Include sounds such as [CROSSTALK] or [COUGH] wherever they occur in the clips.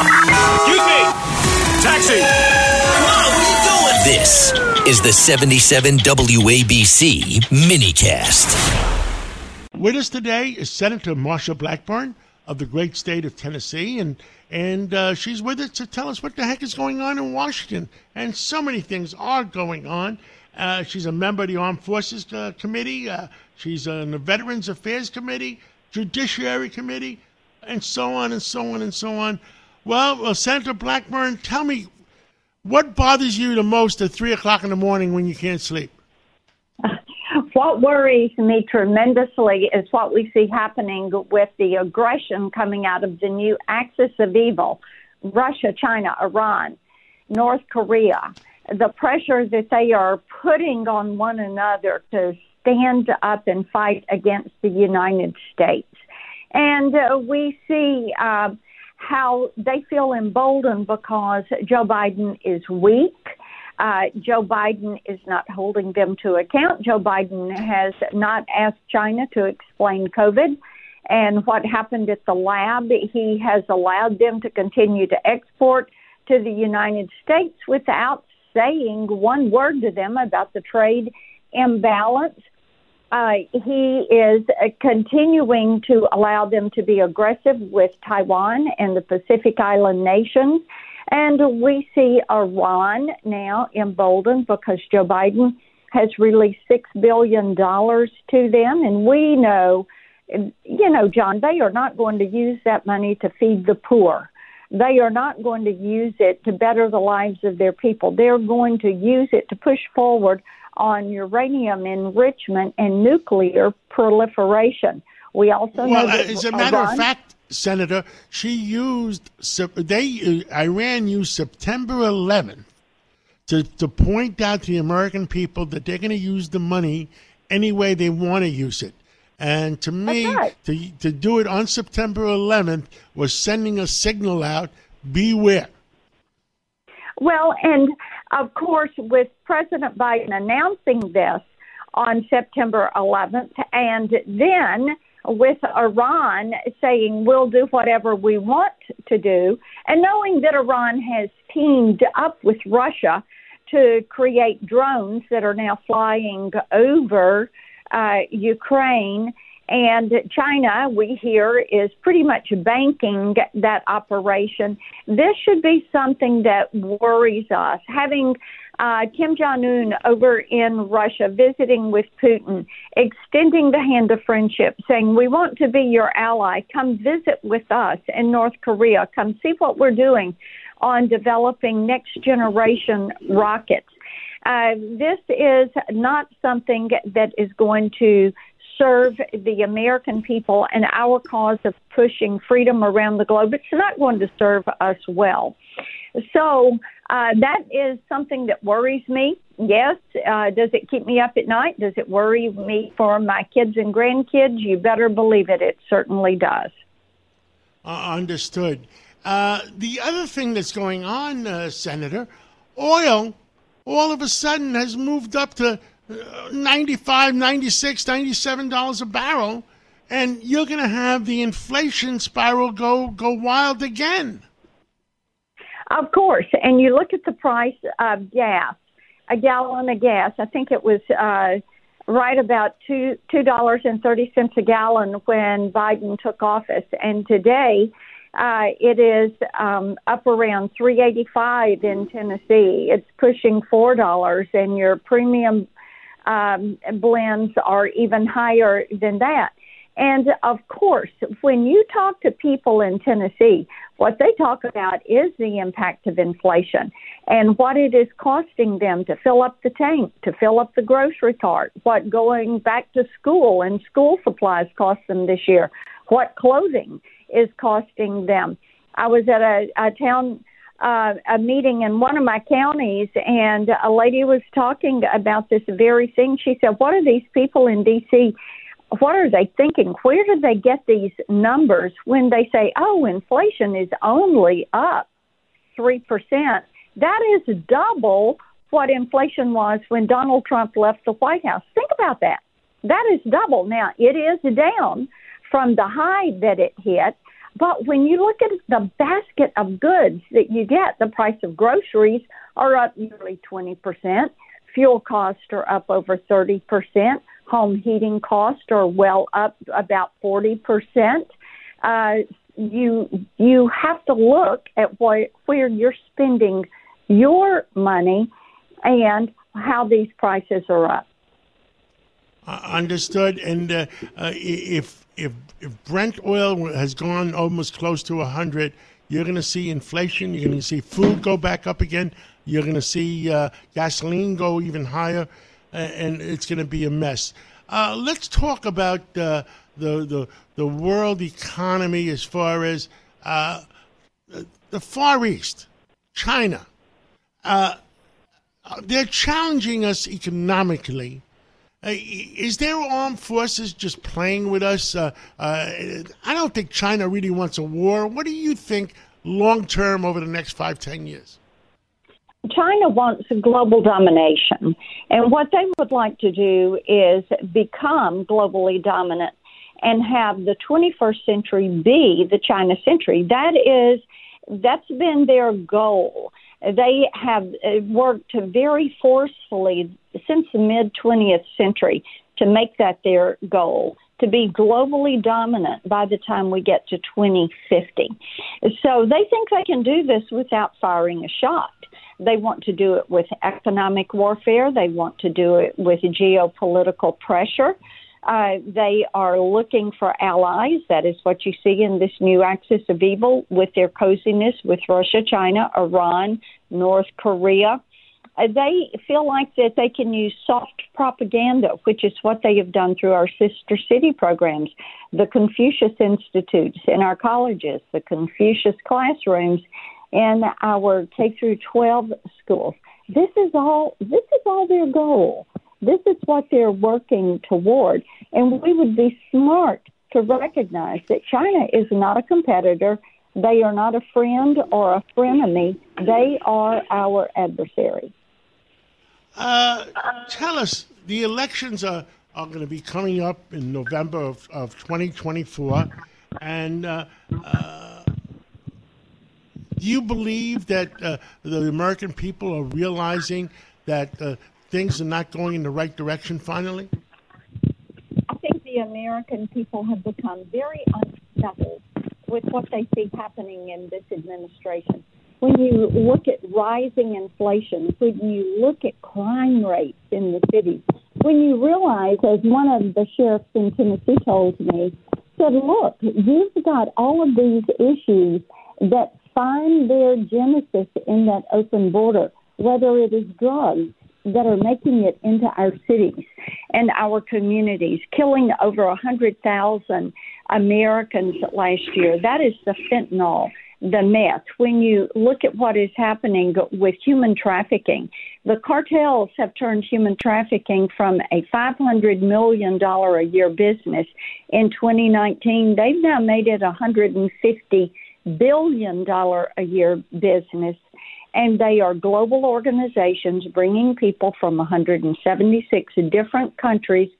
Excuse me. Taxi. Come on, where you going? This is the 77 WABC minicast. With us today is Senator Marsha Blackburn of the great state of Tennessee, and and uh, she's with us to tell us what the heck is going on in Washington. And so many things are going on. Uh, she's a member of the Armed Forces uh, Committee. Uh, she's on the Veterans Affairs Committee, Judiciary Committee, and so on and so on and so on. Well, well, Senator Blackburn, tell me what bothers you the most at three o'clock in the morning when you can't sleep. [LAUGHS] What worries me tremendously is what we see happening with the aggression coming out of the new axis of evil Russia, China, Iran, North Korea. The pressure that they are putting on one another to stand up and fight against the United States. And uh, we see uh, how they feel emboldened because Joe Biden is weak uh, Joe Biden is not holding them to account. Joe Biden has not asked China to explain COVID and what happened at the lab. He has allowed them to continue to export to the United States without saying one word to them about the trade imbalance. Uh, he is uh, continuing to allow them to be aggressive with Taiwan and the Pacific Island nations. And we see Iran now emboldened because Joe Biden has released $6 billion to them. And we know, you know, John, they are not going to use that money to feed the poor. They are not going to use it to better the lives of their people. They're going to use it to push forward on uranium enrichment and nuclear proliferation. We also well, know uh, that as a matter Iran, of fact, Senator, she used they uh, Iran used September 11th to to point out to the American people that they're going to use the money any way they want to use it. And to me, right. to to do it on September 11th was sending a signal out: beware. Well, and of course, with President Biden announcing this on September 11th, and then with Iran saying we'll do whatever we want to do, and knowing that Iran has teamed up with Russia to create drones that are now flying over uh, Ukraine. And China, we hear, is pretty much banking that operation. This should be something that worries us. Having uh, Kim Jong un over in Russia visiting with Putin, extending the hand of friendship, saying, We want to be your ally. Come visit with us in North Korea. Come see what we're doing on developing next generation rockets. Uh, this is not something that is going to serve the American people and our cause of pushing freedom around the globe. It's not going to serve us well. So uh, that is something that worries me. Yes. Uh, does it keep me up at night? Does it worry me for my kids and grandkids? You better believe it. It certainly does. Uh, understood. Uh, the other thing that's going on, uh, Senator, oil all of a sudden has moved up to 95 96 $97 a barrel, and you're going to have the inflation spiral go, go wild again. Of course. And you look at the price of gas, a gallon of gas, I think it was uh, right about two two dollars and thirty cents a gallon when Biden took office, and today uh, it is um, up around three eighty five in Tennessee. It's pushing four dollars, and your premium um, blends are even higher than that. And of course, when you talk to people in Tennessee, what they talk about is the impact of inflation and what it is costing them to fill up the tank, to fill up the grocery cart, what going back to school and school supplies cost them this year, what clothing is costing them. I was at a, a town uh, a meeting in one of my counties, and a lady was talking about this very thing. She said, "What are these people in D.C what are they thinking? Where do they get these numbers when they say, oh, inflation is only up 3%? That is double what inflation was when Donald Trump left the White House. Think about that. That is double. Now, it is down from the high that it hit, But when you look at the basket of goods that you get, the price of groceries are up nearly 20%. Fuel costs are up over 30%. Home heating costs are well up about 40%. Uh, you you have to look at what, where you're spending your money and how these prices are up. Uh, understood. And uh, uh, if if if Brent oil has gone almost close to hundred, you're going to see inflation. You're going to see food go back up again. You're going to see uh, gasoline go even higher, and it's going to be a mess. Uh, let's talk about uh, the, the the world economy as far as the Far East, China. they're challenging us economically uh, is their armed forces just playing with us? Uh, uh, I don't think China really wants a war. What do you think long term over the next five, ten years? China wants global domination. And what they would like to do is become globally dominant and have the 21st century be the China century. That is, that's been their goal. They have uh, worked very forcefully since the mid 20th century to make that their goal to be globally dominant by the time we get to 2050. So they think they can do this without firing a shot. They want to do it with economic warfare. They want to do it with geopolitical pressure. Uh, they are looking for allies. That is what you see in this new axis of evil with their coziness with Russia, China, Iran, North Korea. Uh, they feel like that they can use soft propaganda, which is what they have done through our sister city programs, the Confucius Institutes in our colleges, the Confucius classrooms, and our K through 12 schools. This is all. This is all their goal. This is what they're working toward. And we would be smart to recognize that China is not a competitor. They are not a friend or a frenemy. They are our adversary. Uh, tell us, the elections are, are going to be coming up in November of, of 2024. And uh, uh, do you believe that uh, the American people are realizing that uh, things are not going in the right direction finally? I think the American people have become very unsettled with what they see happening in this administration. When you look at rising inflation, when you look at crime rates in the cities, when you realize, as one of the sheriffs in Tennessee told me, said, look, you've got all of these issues that find their genesis in that open border, whether it is drugs, that are making it into our cities and our communities, killing over 100,000 Americans last year. That is the fentanyl, the meth. When you look at what is happening with human trafficking, the cartels have turned human trafficking from a $500 million a year business in 2019. They've now made it a $150 billion a year business and they are global organizations bringing people from 176 different countries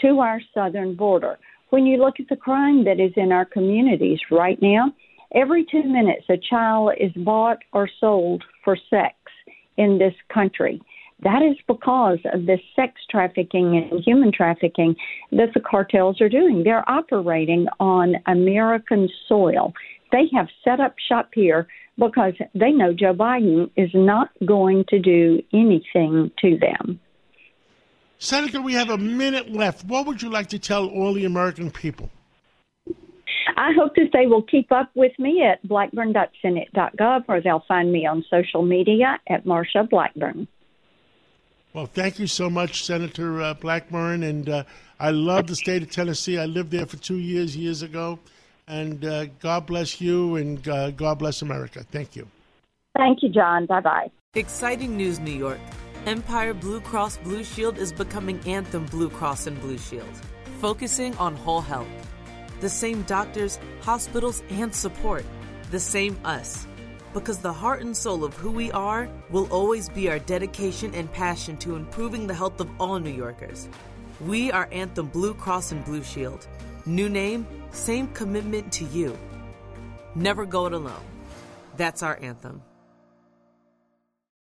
to our southern border. When you look at the crime that is in our communities right now, every two minutes a child is bought or sold for sex in this country. That is because of this sex trafficking and human trafficking that the cartels are doing. They're operating on American soil. They have set up shop here because they know Joe Biden is not going to do anything to them. Senator, we have a minute left. What would you like to tell all the American people? I hope that they will keep up with me at blackburn.senate.gov or they'll find me on social media at Marsha Blackburn. Well, thank you so much, Senator uh, Blackburn. And uh, I love the state of Tennessee. I lived there for two years, years ago. And uh, God bless you and uh, God bless America. Thank you. Thank you, John. Bye bye. Exciting news, New York. Empire Blue Cross Blue Shield is becoming Anthem Blue Cross and Blue Shield, focusing on whole health. The same doctors, hospitals, and support. The same us. Because the heart and soul of who we are will always be our dedication and passion to improving the health of all New Yorkers. We are Anthem Blue Cross and Blue Shield. New name, same commitment to you. Never Go It Alone. That's our anthem.